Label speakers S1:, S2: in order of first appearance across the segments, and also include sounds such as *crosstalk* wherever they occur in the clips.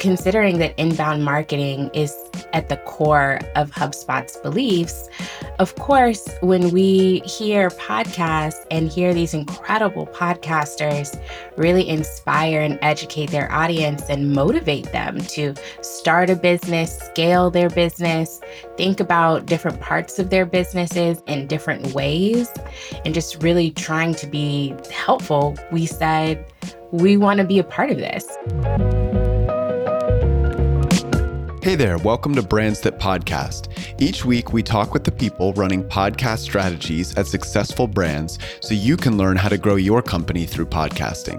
S1: considering that inbound marketing is at the core of HubSpot's beliefs, of course, when we hear podcasts and hear these incredible podcasters really inspire and educate their audience and motivate them to start a business, scale their business, think about different parts of their businesses in different ways, and just really trying to be helpful, we said, we want to be a part of this.
S2: Hey there, welcome to Brands That Podcast. Each week, we talk with the people running podcast strategies at successful brands so you can learn how to grow your company through podcasting.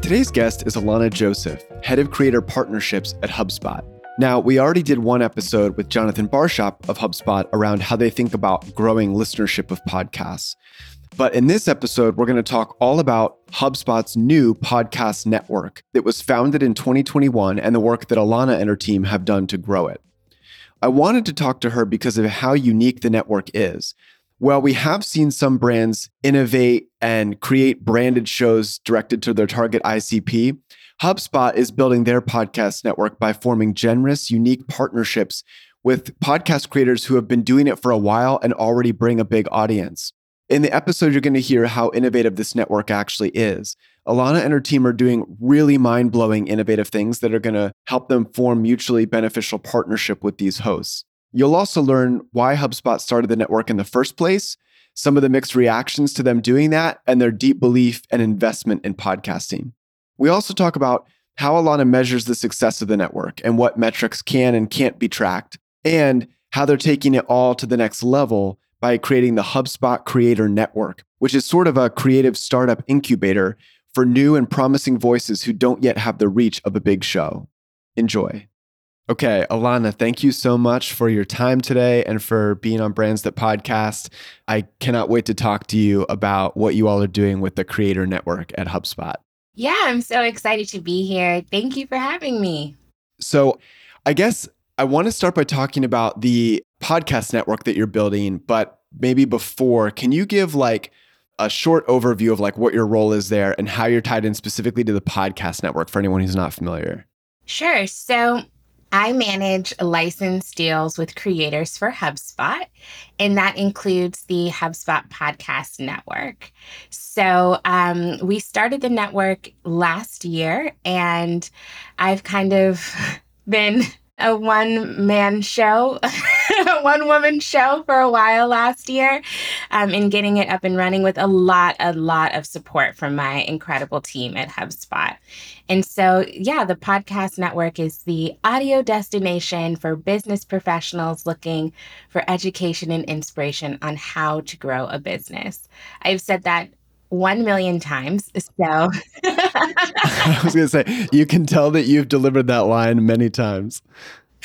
S2: Today's guest is Alana Joseph, Head of Creator Partnerships at HubSpot. Now, we already did one episode with Jonathan Barshop of HubSpot around how they think about growing listenership of podcasts. But in this episode, we're going to talk all about HubSpot's new podcast network that was founded in 2021 and the work that Alana and her team have done to grow it. I wanted to talk to her because of how unique the network is. Well, we have seen some brands innovate and create branded shows directed to their target ICP. HubSpot is building their podcast network by forming generous, unique partnerships with podcast creators who have been doing it for a while and already bring a big audience. In the episode, you're going to hear how innovative this network actually is. Alana and her team are doing really mind blowing, innovative things that are going to help them form mutually beneficial partnership with these hosts. You'll also learn why HubSpot started the network in the first place, some of the mixed reactions to them doing that, and their deep belief and investment in podcasting. We also talk about how Alana measures the success of the network and what metrics can and can't be tracked, and how they're taking it all to the next level by creating the HubSpot Creator Network, which is sort of a creative startup incubator for new and promising voices who don't yet have the reach of a big show. Enjoy. Okay, Alana, thank you so much for your time today and for being on Brands That Podcast. I cannot wait to talk to you about what you all are doing with the Creator Network at HubSpot.
S1: Yeah, I'm so excited to be here. Thank you for having me.
S2: So, I guess I want to start by talking about the podcast network that you're building, but maybe before, can you give like a short overview of like what your role is there and how you're tied in specifically to the podcast network for anyone who's not familiar?
S1: Sure. So I manage license deals with creators for HubSpot, and that includes the HubSpot Podcast Network. So um, we started the network last year, and I've kind of *laughs* been a one man show, *laughs* one woman show for a while last year, um, in getting it up and running with a lot, a lot of support from my incredible team at HubSpot. And so, yeah, the podcast network is the audio destination for business professionals looking for education and inspiration on how to grow a business. I've said that 1 million times. So *laughs*
S2: I was going to say, you can tell that you've delivered that line many times.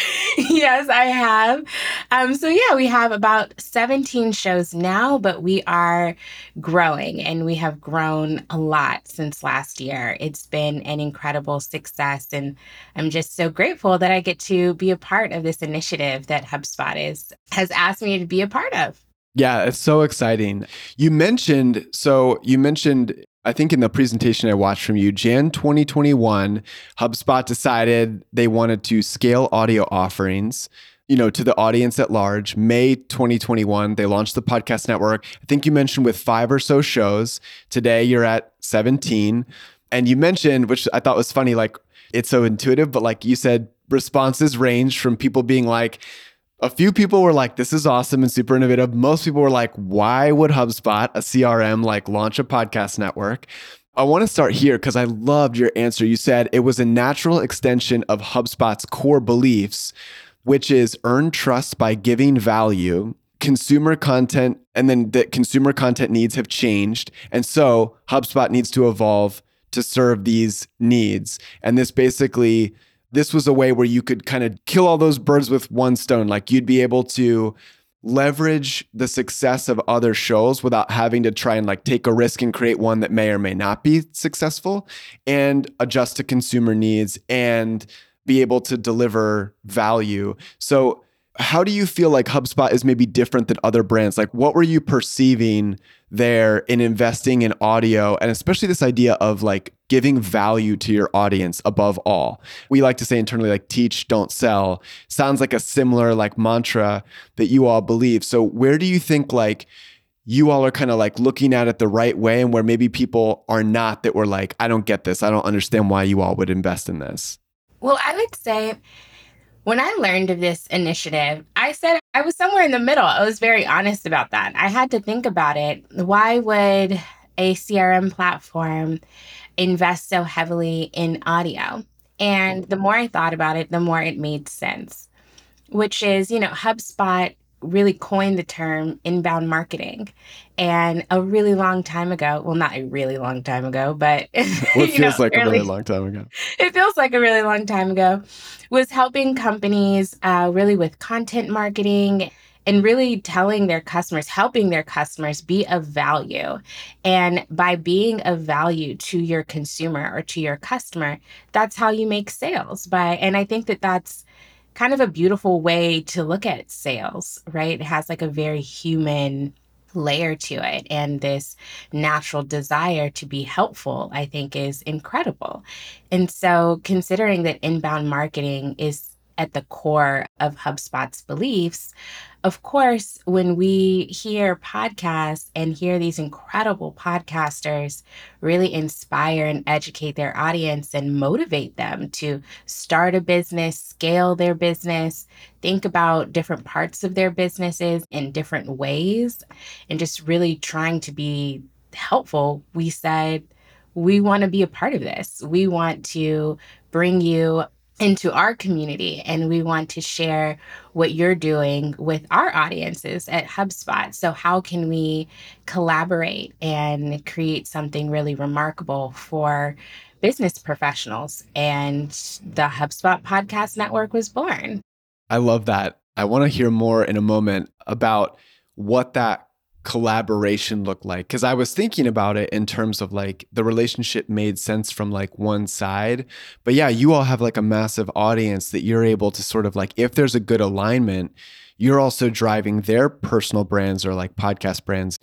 S2: *laughs*
S1: yes, I have. Um, so, yeah, we have about 17 shows now, but we are growing and we have grown a lot since last year. It's been an incredible success. And I'm just so grateful that I get to be a part of this initiative that HubSpot is, has asked me to be a part of.
S2: Yeah, it's so exciting. You mentioned, so you mentioned, I think in the presentation I watched from you, Jan 2021, HubSpot decided they wanted to scale audio offerings you know to the audience at large. May 2021 they launched the podcast network. I think you mentioned with five or so shows. Today you're at 17 and you mentioned which i thought was funny like it's so intuitive but like you said responses range from people being like a few people were like, this is awesome and super innovative. Most people were like, why would HubSpot, a CRM, like launch a podcast network? I want to start here because I loved your answer. You said it was a natural extension of HubSpot's core beliefs, which is earn trust by giving value, consumer content, and then that consumer content needs have changed. And so HubSpot needs to evolve to serve these needs. And this basically this was a way where you could kind of kill all those birds with one stone. Like you'd be able to leverage the success of other shows without having to try and like take a risk and create one that may or may not be successful and adjust to consumer needs and be able to deliver value. So how do you feel like HubSpot is maybe different than other brands? Like, what were you perceiving there in investing in audio and especially this idea of like giving value to your audience above all? We like to say internally, like, teach, don't sell. Sounds like a similar like mantra that you all believe. So, where do you think like, you all are kind of like looking at it the right way and where maybe people are not that were like, I don't get this. I don't understand why you all would invest in this.
S1: Well, I would say when I learned of this initiative, I said I was somewhere in the middle. I was very honest about that. I had to think about it. Why would a CRM platform invest so heavily in audio? And the more I thought about it, the more it made sense, which is, you know, HubSpot really coined the term inbound marketing. And a really long time ago, well, not a really long time ago, but *laughs*
S2: well, it feels know, like early, a really long time ago.
S1: It feels like a really long time ago, was helping companies uh, really with content marketing and really telling their customers, helping their customers be of value. And by being of value to your consumer or to your customer, that's how you make sales. By and I think that that's kind of a beautiful way to look at sales, right? It has like a very human layer to it and this natural desire to be helpful i think is incredible and so considering that inbound marketing is at the core of HubSpot's beliefs. Of course, when we hear podcasts and hear these incredible podcasters really inspire and educate their audience and motivate them to start a business, scale their business, think about different parts of their businesses in different ways, and just really trying to be helpful, we said, we want to be a part of this. We want to bring you into our community and we want to share what you're doing with our audiences at HubSpot. So, how can we collaborate and create something really remarkable for business professionals? And the HubSpot Podcast Network was born.
S2: I love that. I want to hear more in a moment about what that collaboration look like? Because i was thinking about it in terms of like the relationship made sense from like one side. But yeah you all have like a massive audience that you're able to sort of like if there's a good alignment you're also driving their personal brands or like podcast brands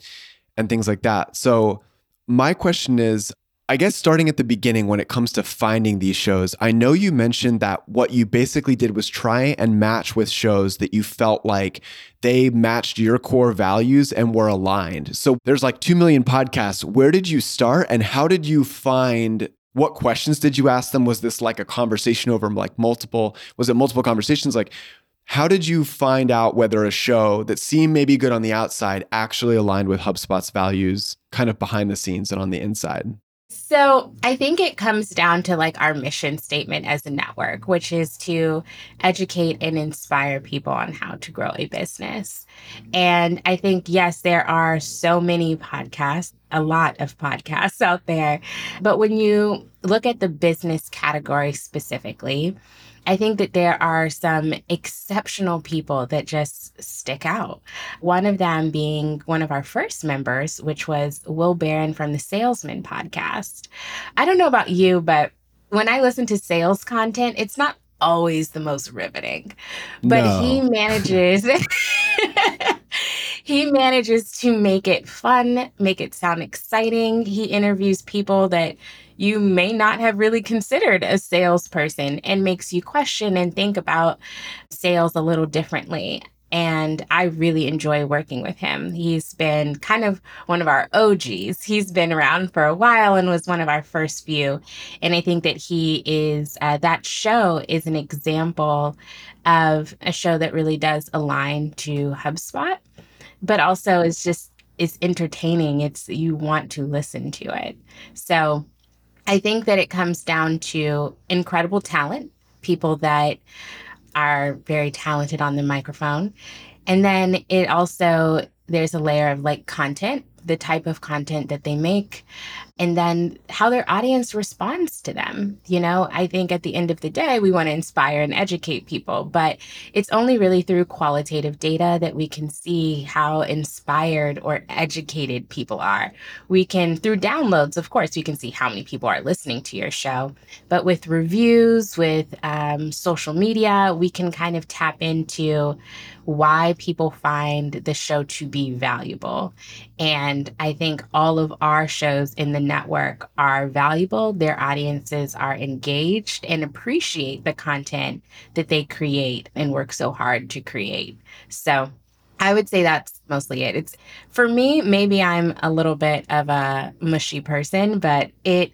S2: and things like that. So my question is I guess starting at the beginning when it comes to finding these shows, I know you mentioned that what you basically did was try and match with shows that you felt like they matched your core values and were aligned. So there's like 2 million podcasts. Where did you start and how did you find what questions did you ask them? Was this like a conversation over like multiple was it multiple conversations like how did you find out whether a show that seemed maybe good on the outside actually aligned with HubSpot's values kind of behind the scenes and on the inside?
S1: So I think it comes down to like our mission statement as a network, which is to educate and inspire people on how to grow a business. And I think, yes, there are so many podcasts, a lot of podcasts *laughs* out there. But when you look at the business category specifically, I think that there are some exceptional people that just stick out. One of them being one of our first members, which was Will Barron from the Salesman podcast. I don't know about you, but when I listen to sales content, it's not always the most riveting, but no. he manages. *laughs* *laughs* he manages to make it fun, make it sound exciting. He interviews people that you may not have really considered a salesperson and makes you question and think about sales a little differently. And I really enjoy working with him. He's been kind of one of our OGs. He's been around for a while and was one of our first few. And I think that he is, uh, that show is an example of a show that really does align to HubSpot, but also is just, is entertaining. It's, you want to listen to it. So I think that it comes down to incredible talent, people that are very talented on the microphone. And then it also, there's a layer of like content, the type of content that they make. And then how their audience responds to them. You know, I think at the end of the day, we want to inspire and educate people, but it's only really through qualitative data that we can see how inspired or educated people are. We can, through downloads, of course, we can see how many people are listening to your show, but with reviews, with um, social media, we can kind of tap into why people find the show to be valuable. And I think all of our shows in the network are valuable. Their audiences are engaged and appreciate the content that they create and work so hard to create. So I would say that's mostly it. It's for me, maybe I'm a little bit of a mushy person, but it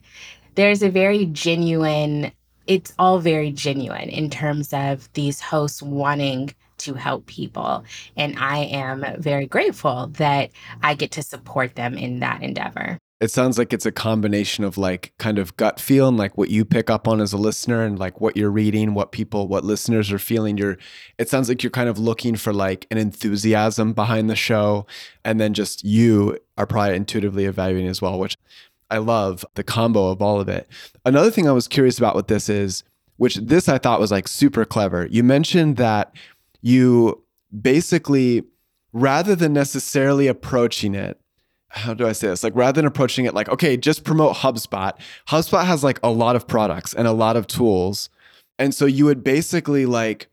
S1: there's a very genuine it's all very genuine in terms of these hosts wanting to help people. And I am very grateful that I get to support them in that endeavor.
S2: It sounds like it's a combination of like kind of gut feel and like what you pick up on as a listener and like what you're reading, what people, what listeners are feeling. You're, it sounds like you're kind of looking for like an enthusiasm behind the show. And then just you are probably intuitively evaluating as well, which I love the combo of all of it. Another thing I was curious about with this is, which this I thought was like super clever. You mentioned that you basically, rather than necessarily approaching it, how do I say this? Like rather than approaching it like, okay, just promote HubSpot. HubSpot has like a lot of products and a lot of tools. And so you would basically like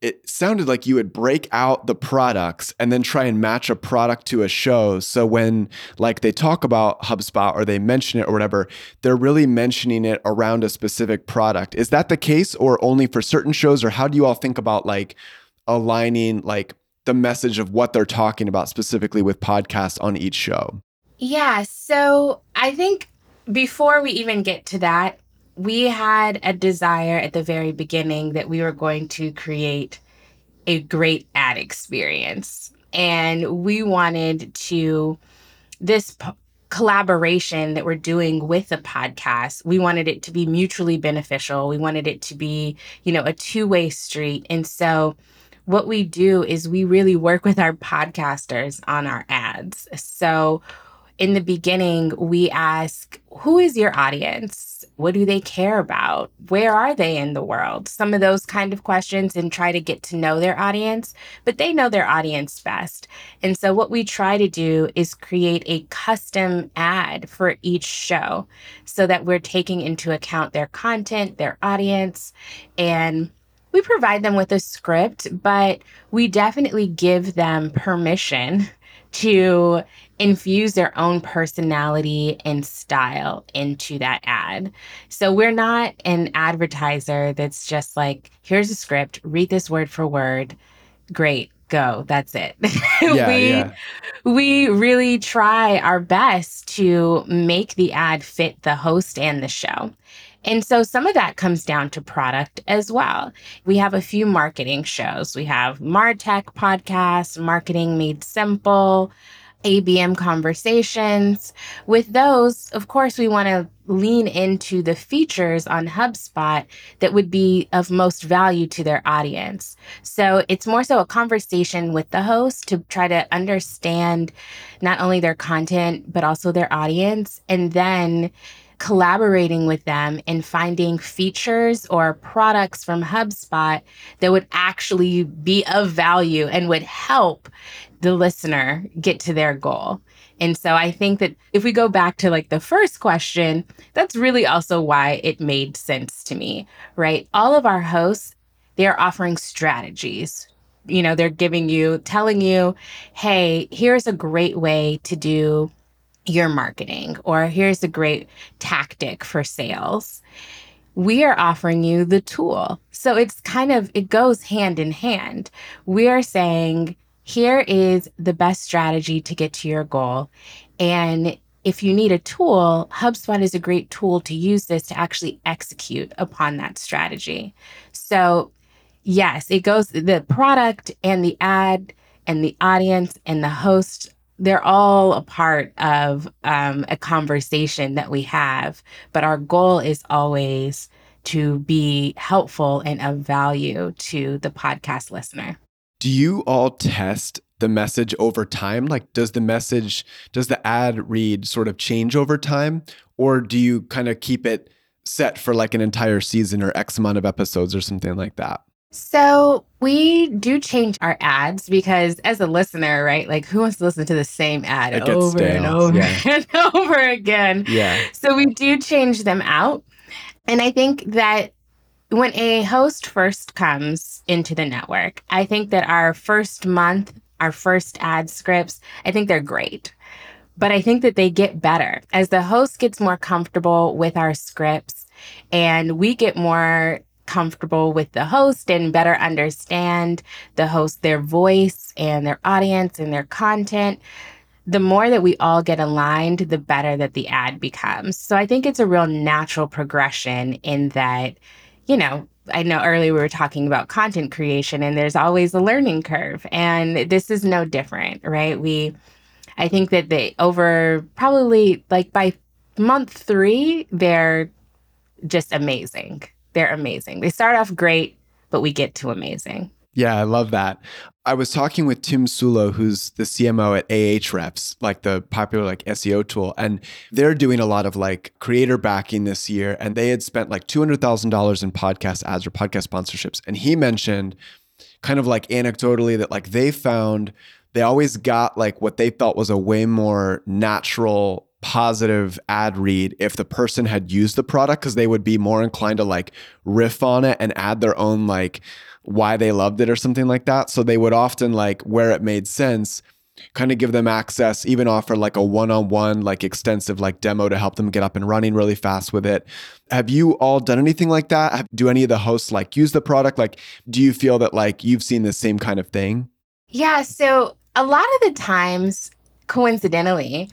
S2: it sounded like you would break out the products and then try and match a product to a show. So when like they talk about HubSpot or they mention it or whatever, they're really mentioning it around a specific product. Is that the case or only for certain shows or how do you all think about like aligning like the message of what they're talking about specifically with podcasts on each show?
S1: Yeah, so I think before we even get to that, we had a desire at the very beginning that we were going to create a great ad experience. And we wanted to, this p- collaboration that we're doing with the podcast, we wanted it to be mutually beneficial. We wanted it to be, you know, a two way street. And so, what we do is we really work with our podcasters on our ads. So, in the beginning, we ask, who is your audience? What do they care about? Where are they in the world? Some of those kind of questions and try to get to know their audience, but they know their audience best. And so, what we try to do is create a custom ad for each show so that we're taking into account their content, their audience, and we provide them with a script, but we definitely give them permission to infuse their own personality and style into that ad. So we're not an advertiser that's just like, here's a script, read this word for word. Great, go. That's it. *laughs* Yeah, we yeah. we really try our best to make the ad fit the host and the show. And so some of that comes down to product as well. We have a few marketing shows. We have Martech podcast, Marketing Made Simple, ABM conversations. With those, of course, we want to lean into the features on HubSpot that would be of most value to their audience. So it's more so a conversation with the host to try to understand not only their content, but also their audience. And then collaborating with them and finding features or products from HubSpot that would actually be of value and would help the listener get to their goal. And so I think that if we go back to like the first question, that's really also why it made sense to me, right? All of our hosts, they're offering strategies. You know, they're giving you, telling you, hey, here's a great way to do your marketing, or here's a great tactic for sales. We are offering you the tool. So it's kind of, it goes hand in hand. We are saying, here is the best strategy to get to your goal. And if you need a tool, HubSpot is a great tool to use this to actually execute upon that strategy. So, yes, it goes the product and the ad and the audience and the host they're all a part of um, a conversation that we have, but our goal is always to be helpful and of value to the podcast listener.
S2: Do you all test the message over time? Like, does the message, does the ad read sort of change over time? Or do you kind of keep it set for like an entire season or X amount of episodes or something like that?
S1: So we do change our ads because as a listener, right? Like who wants to listen to the same ad
S2: It
S1: over and over
S2: Yeah. *laughs*
S1: and over again?
S2: Yeah.
S1: So we do change them out. And I think that when a host first comes into the network, I think that our first month, our first ad scripts, I think they're great. But I think that they get better as the host gets more comfortable with our scripts and we get more comfortable with the host and better understand the host, their voice and their audience and their content the more that we all get aligned, the better that the ad becomes. So I think it's a real natural progression in that, you know, I know earlier we were talking about content creation and there's always a learning curve. And this is no different, right? We, I think that they over probably like by month three, they're just amazing. They're amazing. They start off great, but we get to amazing.
S2: Yeah, I love that. I was talking with Tim Soulo, who's the CMO at AH Reps, like the popular like SEO tool, and they're doing a lot of like creator backing this year, and they had spent like two hundred thousand dollars in podcast ads or podcast sponsorships, and he mentioned kind of like anecdotally that like they found they always got like what they felt was a way more natural positive ad read if the person had used the product because they would be more inclined to like riff on it and add their own like why they loved it or something like that. So they would often like where it made sense kind of give them access even offer like a one-on-one like extensive like demo to help them get up and running really fast with it. Have you all done anything like that? Do any of the hosts like use the product? Like do you feel that like you've seen the same kind of thing?
S1: Yeah. So a lot of the times, coincidentally,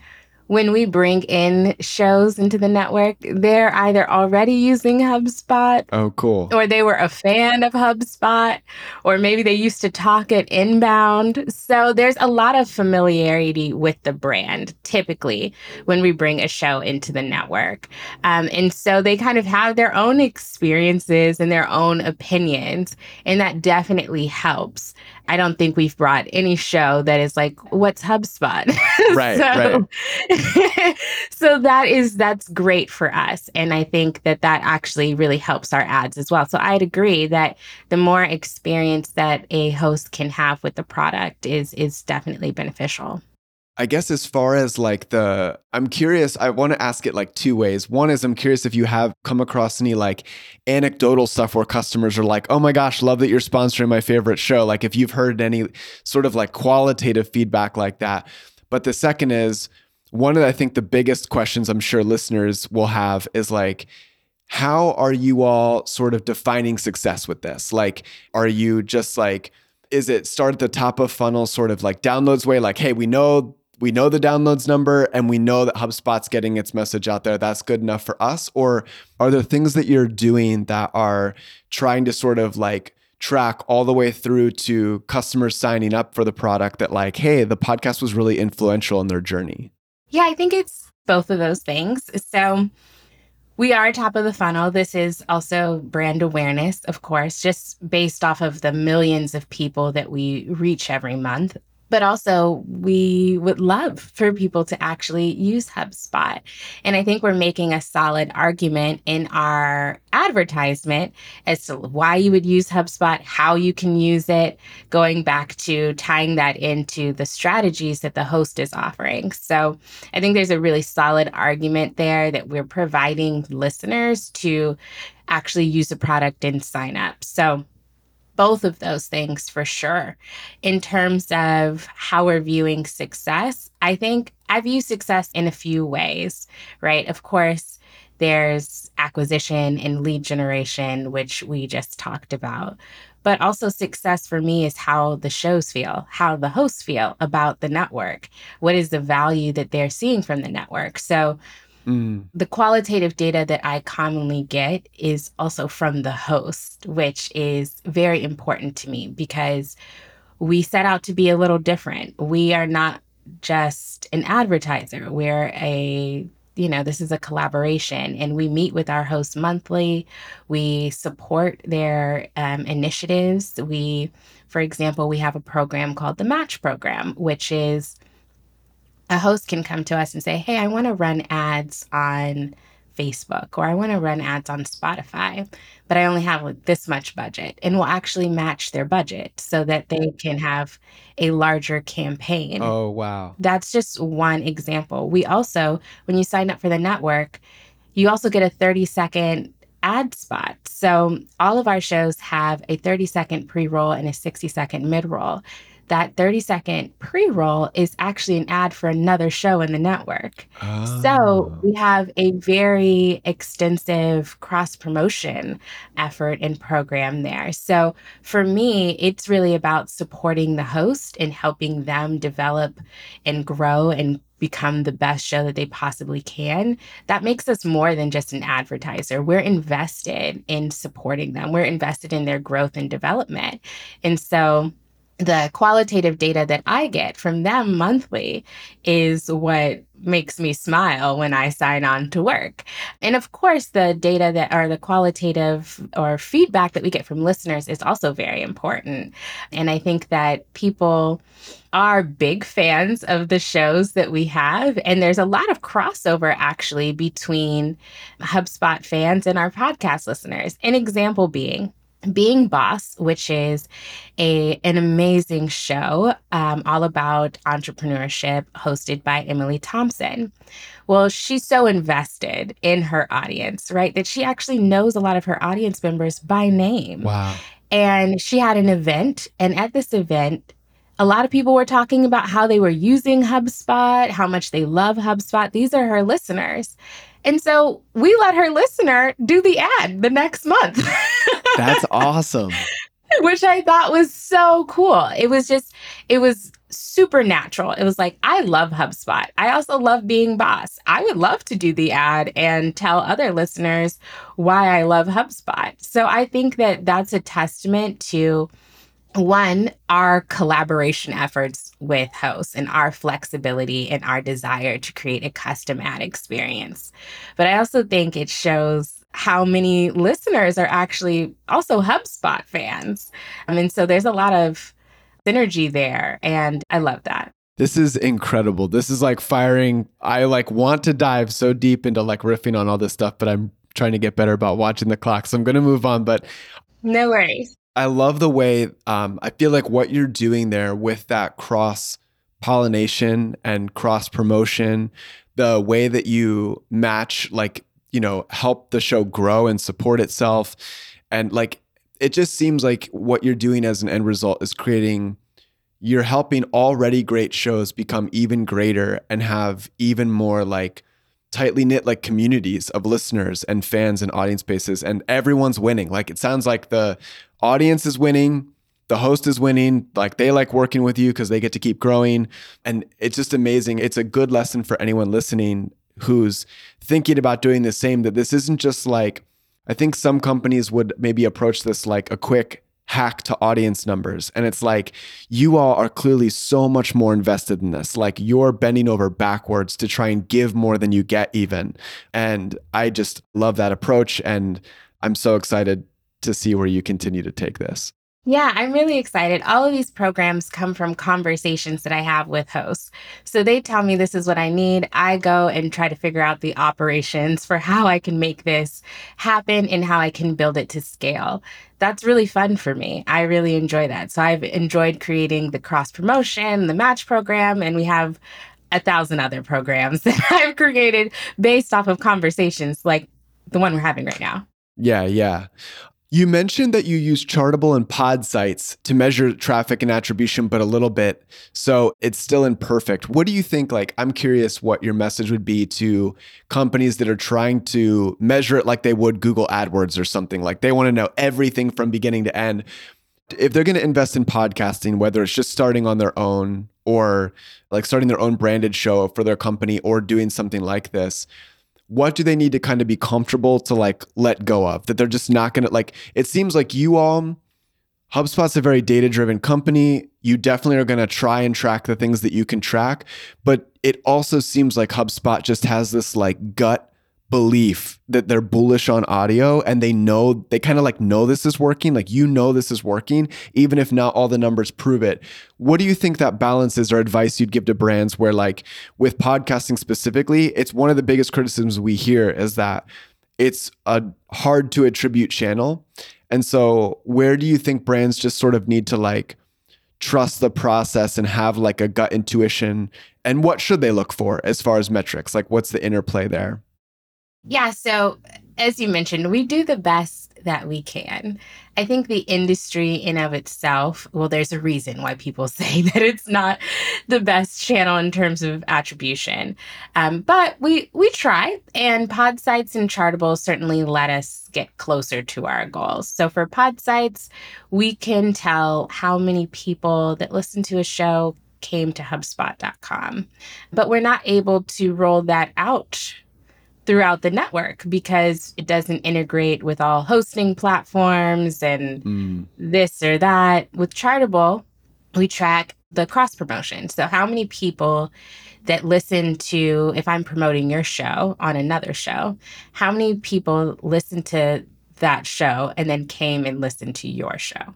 S1: when we bring in shows into the network, they're either already using HubSpot
S2: oh cool
S1: or they were a fan of HubSpot, or maybe they used to talk it inbound. So there's a lot of familiarity with the brand typically when we bring a show into the network. Um, and so they kind of have their own experiences and their own opinions, and that definitely helps. I don't think we've brought any show that is like, what's HubSpot? *laughs*
S2: Right,
S1: so, *laughs* so that is that's great for us. And i think that that actually really helps our ads as well. So i'd agree that the more experience that a host can have with the product is is definitely beneficial
S2: I guess as far as like the, I'm curious, I want to ask it like two ways. One is I'm curious if you have come across any like anecdotal stuff where customers are like, oh my gosh, love that you're sponsoring my favorite show. Like if you've heard any sort of like qualitative feedback like that. But the second is one of, the, I think, the biggest questions I'm sure listeners will have is like, how are you all sort of defining success with this? Like, are you just like, is it start at the top of funnel, sort of like downloads way? Like, hey, we know we know the downloads number and we know that HubSpot's getting its message out there. That's good enough for us. Or are there things that you're doing that are trying to sort of like track all the way through to customers signing up for the product that like, hey, the podcast was really influential in their journey?
S1: yeah i think it's both of those things so we are top of the funnel. This is also brand awareness, of course, just based off of the millions of people that we reach every month. But also, we would love for people to actually use HubSpot. And I think we're making a solid argument in our advertisement as to why you would use HubSpot, how you can use it, going back to tying that into the strategies that the host is offering. So I think there's a really solid argument there that we're providing listeners to actually use the product and sign up. So both of those things for sure. In terms of how we're viewing success, I think I view success in a few ways, right? Of course, there's acquisition and lead generation, which we just talked about. But also, success for me is how the shows feel, how the hosts feel about the network. What is the value that they're seeing from the network? So,
S2: Mm,
S1: the qualitative data that I commonly get is also from the host, which is very important to me because we set out to be a little different. We are not just an advertiser, we're a you know, this is a collaboration and we meet with our hosts monthly. We support their um, initiatives. We, for example, we have a program called the Match Program, which is a host can come to us and say, Hey, I want to run ads on Facebook or I want to run ads on Spotify, but I only have like this much budget and we'll actually match their budget so that they can have a larger campaign.
S2: Oh, wow.
S1: That's just one example. We also, when you sign up for the network, you also get a 30 second ad spot. So all of our shows have a 30 second pre roll and a 60 second mid roll that 30 second pre roll is actually an ad for another show in the network. Oh. So ah. we have a very extensive cross promotion effort and program there. So for me, it's really about supporting the host and helping them develop and grow and become the best show that they possibly can, that makes us more than just an advertiser. We're invested in supporting them, we're invested in their growth and development. And so the qualitative data that I get from them monthly is what makes me smile when I sign on to work. And of course, the data that are the qualitative or feedback that we get from listeners is also very important. And I think that people are big fans of the shows that we have. And there's a lot of crossover actually between HubSpot fans and our podcast listeners. An example being, being Boss, which is a an amazing show um, all about entrepreneurship, hosted by Emily Thompson. Well, she's so invested in her audience, right, that she actually knows a lot of her audience members by name.
S2: Wow!
S1: And she had an event, and at this event, a lot of people were talking about how they were using HubSpot, how much they love HubSpot. These are her listeners. And so we let her listener do the ad the next month. *laughs*
S2: That's awesome. *laughs*
S1: Which I thought was so cool. It was just, it was supernatural. It was like, I love HubSpot. I also love being boss. I would love to do the ad and tell other listeners why I love HubSpot. So I think that that's a testament to one, our collaboration efforts with hosts and our flexibility and our desire to create a custom ad experience. But I also think it shows how many listeners are actually also HubSpot fans. I mean, so there's a lot of synergy there. And I love that.
S2: This is incredible. This is like firing. I like want to dive so deep into like riffing on all this stuff, but I'm trying to get better about watching the clock. So I'm going to move on. But
S1: no worries.
S2: I love the way um, I feel like what you're doing there with that cross pollination and cross promotion, the way that you match, like, you know, help the show grow and support itself. And like, it just seems like what you're doing as an end result is creating, you're helping already great shows become even greater and have even more like tightly knit like communities of listeners and fans and audience bases and everyone's winning. Like it sounds like the audience is winning the host is winning like they like working with you because they get to keep growing. And it's just amazing. It's a good lesson for anyone listening who's thinking about doing the same that this isn't just like i think some companies would maybe approach this like a quick hack to audience numbers. And it's like, you all are clearly so much more invested in this. Like, you're bending over backwards to try and give more than you get, even. And I just love that approach. And I'm so excited to see where you continue to take this.
S1: Yeah, I'm really excited. All of these programs come from conversations that I have with hosts. So they tell me this is what I need. I go and try to figure out the operations for how I can make this happen and how I can build it to scale. That's really fun for me. I really enjoy that. So I've enjoyed creating the cross promotion, the match program, and we have a thousand other programs *laughs* that I've created based off of conversations like the one we're having right now.
S2: Yeah, yeah. You mentioned that you use Chartable and Podsights to measure traffic and attribution, but a little bit. So it's still imperfect. What do you think? Like, I'm curious what your message would be to companies that are trying to measure it like they would Google AdWords or something. Like, they want to know everything from beginning to end. If they're going to invest in podcasting, whether it's just starting on their own or like starting their own branded show for their company or doing something like this, what do they need to kind of be comfortable to like let go of that they're just not going to like it seems like you all HubSpot's a very data driven company. You definitely are going to try and track the things that you can track, but it also seems like HubSpot just has this like gut belief that they're bullish on audio and they know they kind of like know this is working like you know this is working even if not all the numbers prove it. What do you think that balance is or advice you'd give to brands where like with podcasting specifically it's one of the biggest criticisms we hear is that it's a hard to attribute channel. And so where do you think brands just sort of need to like trust the process and have like a gut intuition? And what should they look for as far as metrics? Like what's the interplay there
S1: yeah. So, as you mentioned, we do the best that we can. I think the industry in of itself, well, there's a reason why people *laughs* say that it's not the best channel in terms of attribution. Um, but we we try, and Podsights and Chartable certainly let us get closer to our goals. So for Podsights, we can tell how many people that listen to a show came to HubSpot.com, but we're not able to roll that out throughout the network because it doesn't integrate with all hosting platforms and mm. this or that. With Chartable, we track the cross promotion. So, how many people that listen to, if I'm promoting your show on another show, how many people listen to that show and then came and listened to your show?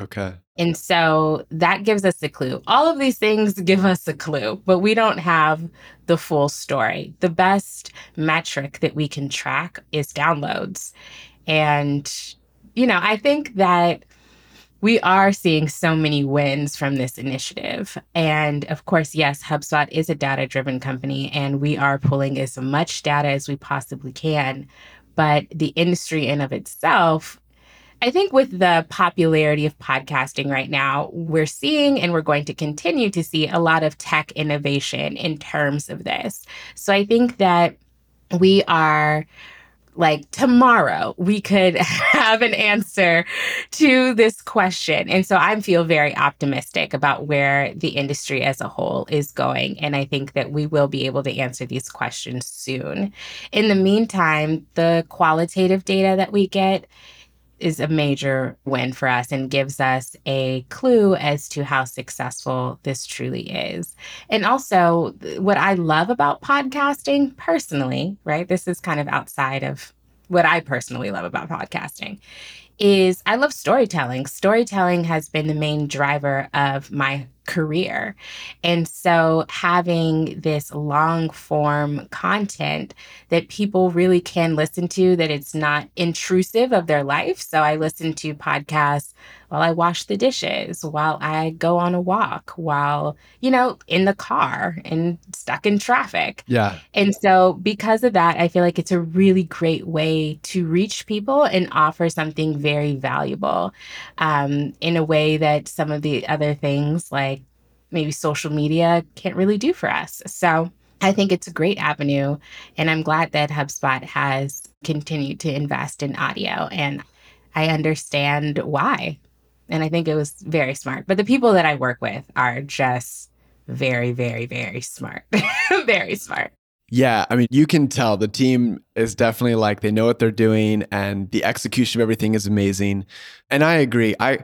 S2: Okay.
S1: And so that gives us a clue. All of these things give us a clue, but we don't have the full story. The best metric that we can track is downloads. And, you know, I think that we are seeing so many wins from this initiative. And of course, yes, HubSpot is a data driven company, and we are pulling as much data as we possibly can. But the industry in of itself I think with the popularity of podcasting right now, we're seeing and we're going to continue to see a lot of tech innovation in terms of this. So I think that we are like tomorrow we could *laughs* have an answer to this question. And so i feel very optimistic about where the industry as a whole is going. And i think that we will be able to answer these questions soon. In the meantime the qualitative data that we get is a major win for us and gives us a clue as to how successful this truly is. And also, what I love about podcasting personally, right? This is kind of outside of what I personally love about podcasting is I love storytelling. Storytelling has been the main driver of my career. And so having this long form content that people really can listen to, that it's not intrusive of their life. So I listen to podcasts while I wash the dishes, while I go on a walk, while, you know, in the car and stuck in traffic.
S2: Yeah.
S1: And so because of that, I feel like it's a really great way to reach people and offer something very valuable um, in a way that some of the other things like maybe social media can't really do for us. So I think it's a great avenue. And I'm glad that HubSpot has continued to invest in audio. And I understand why. And I think it was very smart. But the people that I work with are just very, very, very smart. *laughs* very smart.
S2: Yeah, I mean, you can tell the team is definitely like they know what they're doing and the execution of everything is amazing. And I agree. I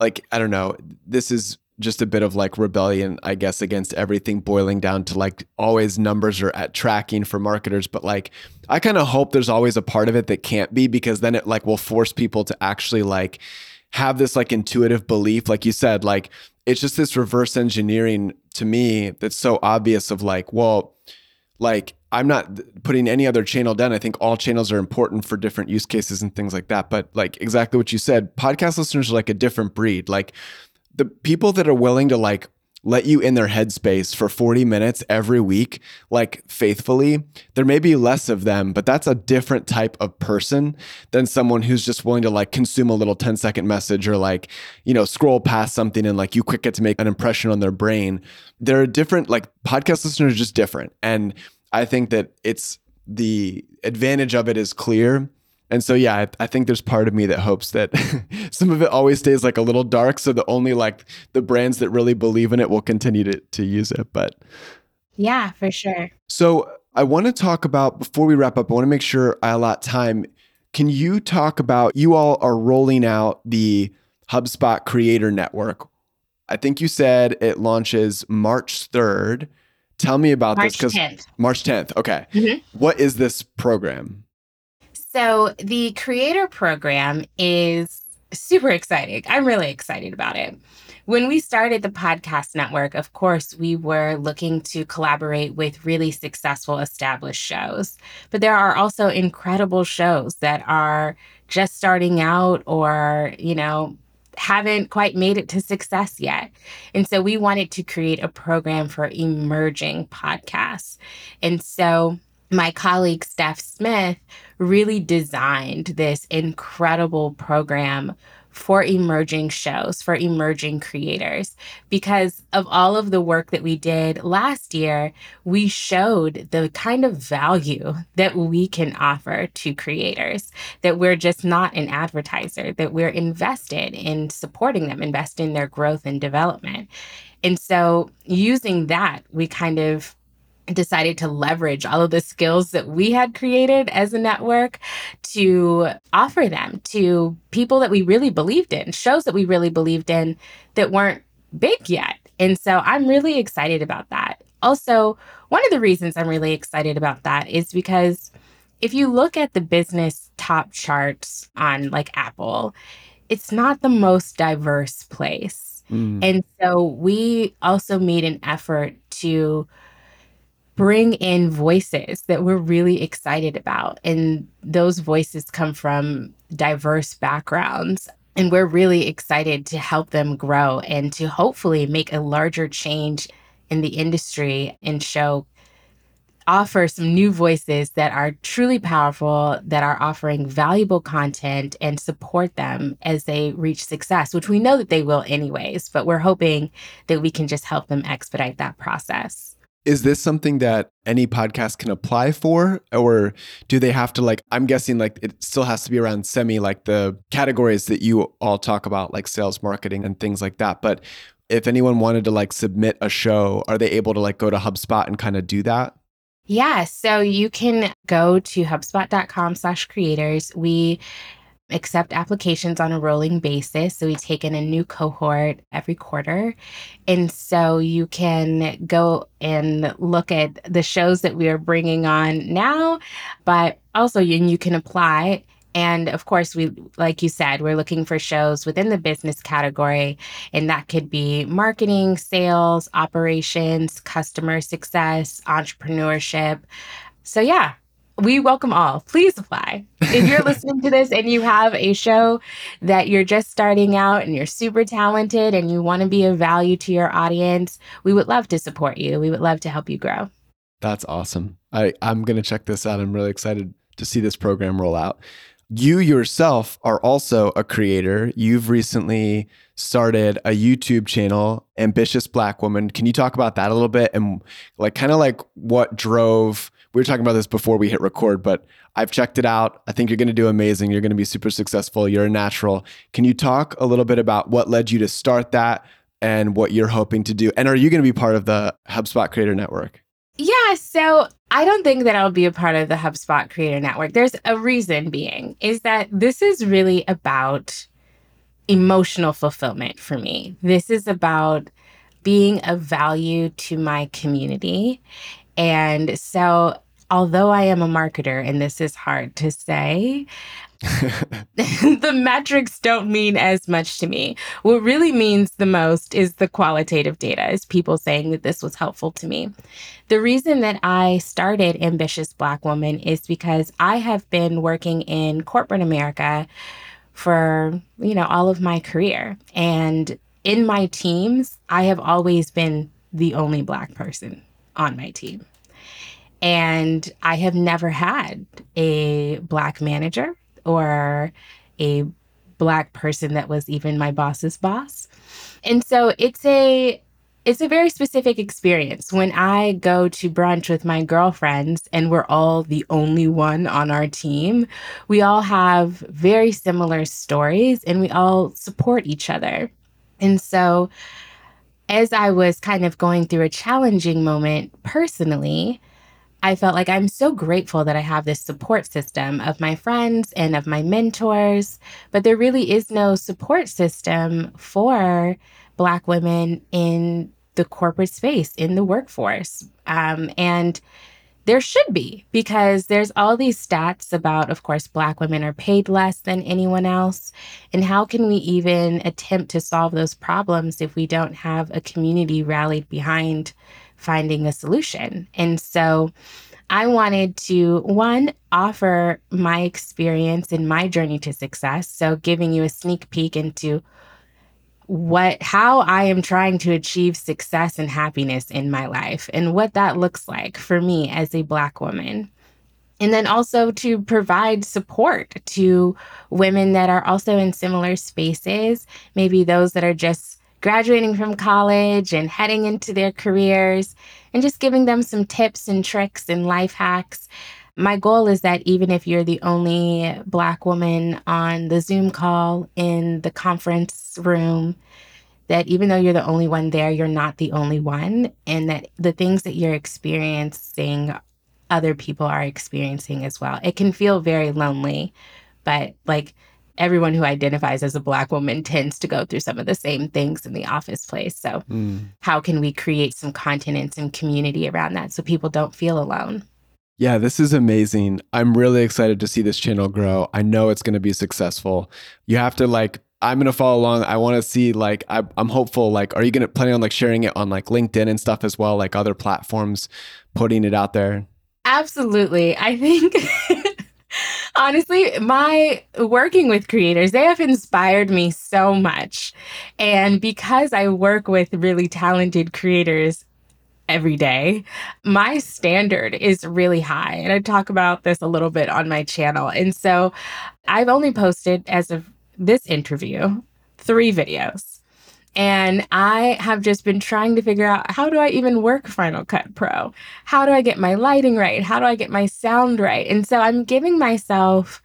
S2: like I don't know. This is just a bit of like rebellion, I guess, against everything boiling down to like always numbers are at tracking for marketers. But like, I kind of hope there's always a part of it that can't be because then it like will force people to actually like have this like intuitive belief. Like you said, like it's just this reverse engineering to me that's so obvious of like, well, like I'm not putting any other channel down. I think all channels are important for different use cases and things like that. But like exactly what you said, podcast listeners are like a different breed. Like the people that are willing to like let you in their headspace for 40 minutes every week, like faithfully, there may be less of them, but that's a different type of person than someone who's just willing to like consume a little 10 second message or like, you know, scroll past something and like you quick get to make an impression on their brain. They're different, like podcast listeners are just different. And I think that it's the advantage of it is clear and so, yeah, I, I, think there's part of me that hopes that *laughs* some of it always stays like a little dark. So the only like the brands that really believe in it will continue to, to use it. But
S1: yeah, for sure.
S2: So I want to talk about, before we wrap up, I want to make sure I allot time. Can you talk about, you all are rolling out the HubSpot Creator Network. I think you said it launches March 3rd. Tell me about
S1: March
S2: this
S1: 10th.
S2: March 10th. Okay.
S1: Mhm.
S2: What is this program?
S1: So, the creator program is super exciting. I'm really excited about it. When we started the podcast network, of course, we were looking to collaborate with really successful established shows. But there are also incredible shows that are just starting out or, you know, haven't quite made it to success yet. And so we wanted to create a program for emerging podcasts. And so my colleague Steph Smith really designed this incredible program for emerging shows, for emerging creators. Because of all of the work that we did last year, we showed the kind of value that we can offer to creators, that we're just not an advertiser, that we're invested in supporting them, invest in their growth and development. And so using that, we kind of decided to leverage all of the skills that we had created as a network to offer them to people that we really believed in, shows that we really believed in that weren't big yet. And so I'm really excited about that. Also, one of the reasons I'm really excited about that is because if you look at the business top charts on like Apple, it's not the most diverse place.
S2: Mm.
S1: And so we also made an effort to bring in voices that we're really excited about. And those voices come from diverse backgrounds. And we're really excited to help them grow and to hopefully make a larger change in the industry and show offer some new voices that are truly powerful, that are offering valuable content and support them as they reach success, which we know that they will anyways, but we're hoping that we can just help them expedite that process.
S2: Is this something that any podcast can apply for? Or do they have to, like, I'm guessing like it still has to be around semi, like the categories that you all talk about, like sales, marketing, and things like that. But if anyone wanted to like submit a show, are they able to like go to HubSpot and kind of do that?
S1: Yeah, so you can go to hubspot.com slash creators. We accept applications on a rolling basis. So we take in a new cohort every quarter. And so you can go and look at the shows that we are bringing on now, but also you, you can apply. And of course, we, like you said, we're looking for shows within the business category, and that could be marketing, sales, operations, customer success, entrepreneurship. So, yeah, we welcome all. Please apply. If you're listening to this and you have a show that you're just starting out and you're super talented and you want to be of value to your audience, we would love to support you. We would love to help you grow.
S2: That's awesome. I, I'm going to check this out. I'm really excited to see this program roll out. You yourself are also a creator. You've recently started a YouTube channel, Ambitious Black Woman. Can you talk about that a little bit and like kind of like what drove? We were talking about this before we hit record, but I've checked it out. I think you're going to do amazing. You're going to be super successful. You're a natural. Can you talk a little bit about what led you to start that and what you're hoping to do? And are you going to be part of the HubSpot Creator Network?
S1: Yeah, so I don't think that I'll be a part of the HubSpot Creator Network. There's a reason being is that this is really about emotional fulfillment for me. This is about being of value to my community. And so, although I am a marketer, and this is hard to say, *laughs* the metrics don't mean as much to me. What really means the most is the qualitative data, is people saying that this was helpful to me. The reason that I started Ambitious Black Woman is because I have been working in corporate America for, you know, all of my career. And in my teams, I have always been the only black person on my team. And I have never had a black manager or a black person that was even my boss's boss. And so it's a it's a very specific experience when I go to brunch with my girlfriends and we're all the only one on our team. We all have very similar stories and we all support each other. And so as I was kind of going through a challenging moment personally, I felt like I'm so grateful that I have this support system of my friends and of my mentors, but there really is no support system for Black women in the corporate space, in the workforce. Um, and there should be because there's all these stats about of course black women are paid less than anyone else and how can we even attempt to solve those problems if we don't have a community rallied behind finding a solution and so I wanted to, one, offer my experience and my journey to success. So, giving you a sneak peek into what how I am trying to achieve success and happiness in my life and what that looks like for me as a black woman. And then also to provide support to women that are also in similar spaces, maybe those that are just graduating from college and heading into their careers and just giving them some tips and tricks and life hacks. My goal is that even if you're the only Black woman on the Zoom call in the conference room, that even though you're the only one there, you're not the only one, and that the things that you're experiencing, other people are experiencing as well. It can feel very lonely, but like everyone who identifies as a black woman tends to go through some of the same things in the office place. So, mm. how can we create some content and some community around that so people don't feel alone?
S2: Yeah, this is amazing. I'm really excited to see this channel grow. I know it's going to be successful. You have to like I'm gonna follow along. I want to see like I, am hopeful. Like, are you gonna planning on like sharing it on like LinkedIn and stuff as well, like other platforms, putting it out there?
S1: Absolutely. I think *laughs* honestly, my working with creators, they have inspired me so much. And because I work with really talented creators every day, my standard is really high. And I talk about this a little bit on my channel. And so I've only posted, as of this interview, three videos. And I have just been trying to figure out how do I even work Final Cut Pro? How do I get my lighting right? How do I get my sound right? And so I'm giving myself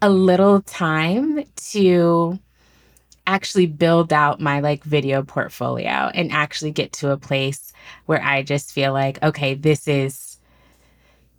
S1: a little time to actually build out my like video portfolio and actually get to a place where I just feel like, okay, this is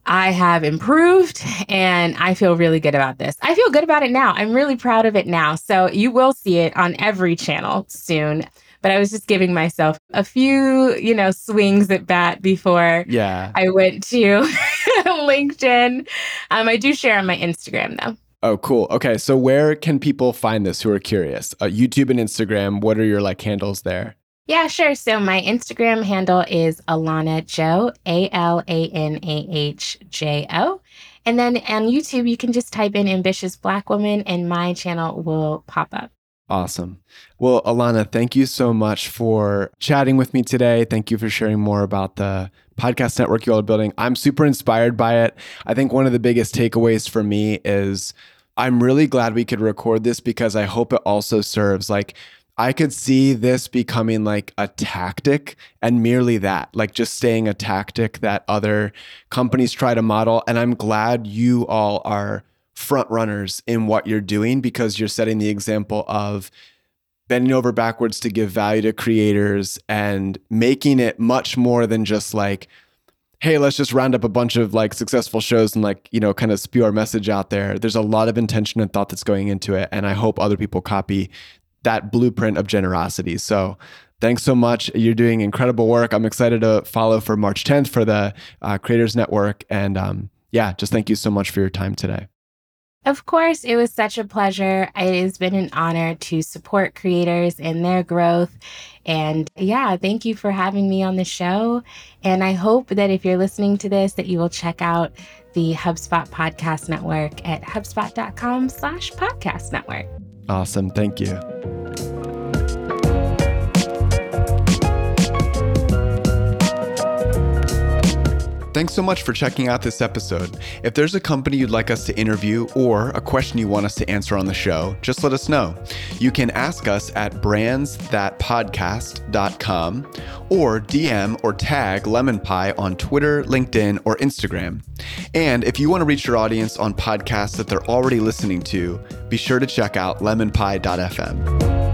S1: I have improved and I feel really good about this. I feel good about it now. I'm really proud of it now. So you will see it on every channel soon. But I was just giving myself a few, you know, swings at bat before
S2: yeah.
S1: I went to *laughs* LinkedIn. Um, I do share on my Instagram though.
S2: Oh, cool. Okay. So where can people find this who are curious? Uh, YouTube and Instagram. What are your like handles there?
S1: Yeah, sure. So my Instagram handle is Alanah Jo, A L A N A H J O. And then on YouTube, you can just type in ambitious black woman and my channel will pop up.
S2: Awesome. Well, Alanah, thank you so much for chatting with me today. Thank you for sharing more about the podcast network you all are building. I'm super inspired by it. I think one of the biggest takeaways for me is I'm really glad we could record this because I hope it also serves like I could see this becoming like a tactic and merely that, like just staying a tactic that other companies try to model. And I'm glad you all are front runners in what you're doing because you're setting the example of bending over backwards to give value to creators and making it much more than just like, hey, let's just round up a bunch of like successful shows and like, you know, kind of spew our message out there. There's a lot of intention and thought that's going into it. And I hope other people copy that blueprint of generosity. So thanks so much. You're doing incredible work. I'm excited to follow for March 10th for the uh, Creators Network. And um, yeah, just thank you so much for your time today.
S1: Of course, it was such a pleasure. It has been an honor to support creators in their growth. And yeah, thank you for having me on the show. And I hope that if you're listening to this, that you will check out the HubSpot Podcast Network at hubspot.com slash podcast network.
S2: Awesome. Thank you. Thanks so much for checking out this episode. If there's a company you'd like us to interview or a question you want us to answer on the show, just let us know. You can ask us at brandsthatpodcast.com or DM or tag Lemonpie on Twitter, LinkedIn, or Instagram. And if you want to reach your audience on podcasts that they're already listening to, be sure to check out lemonpie.fm.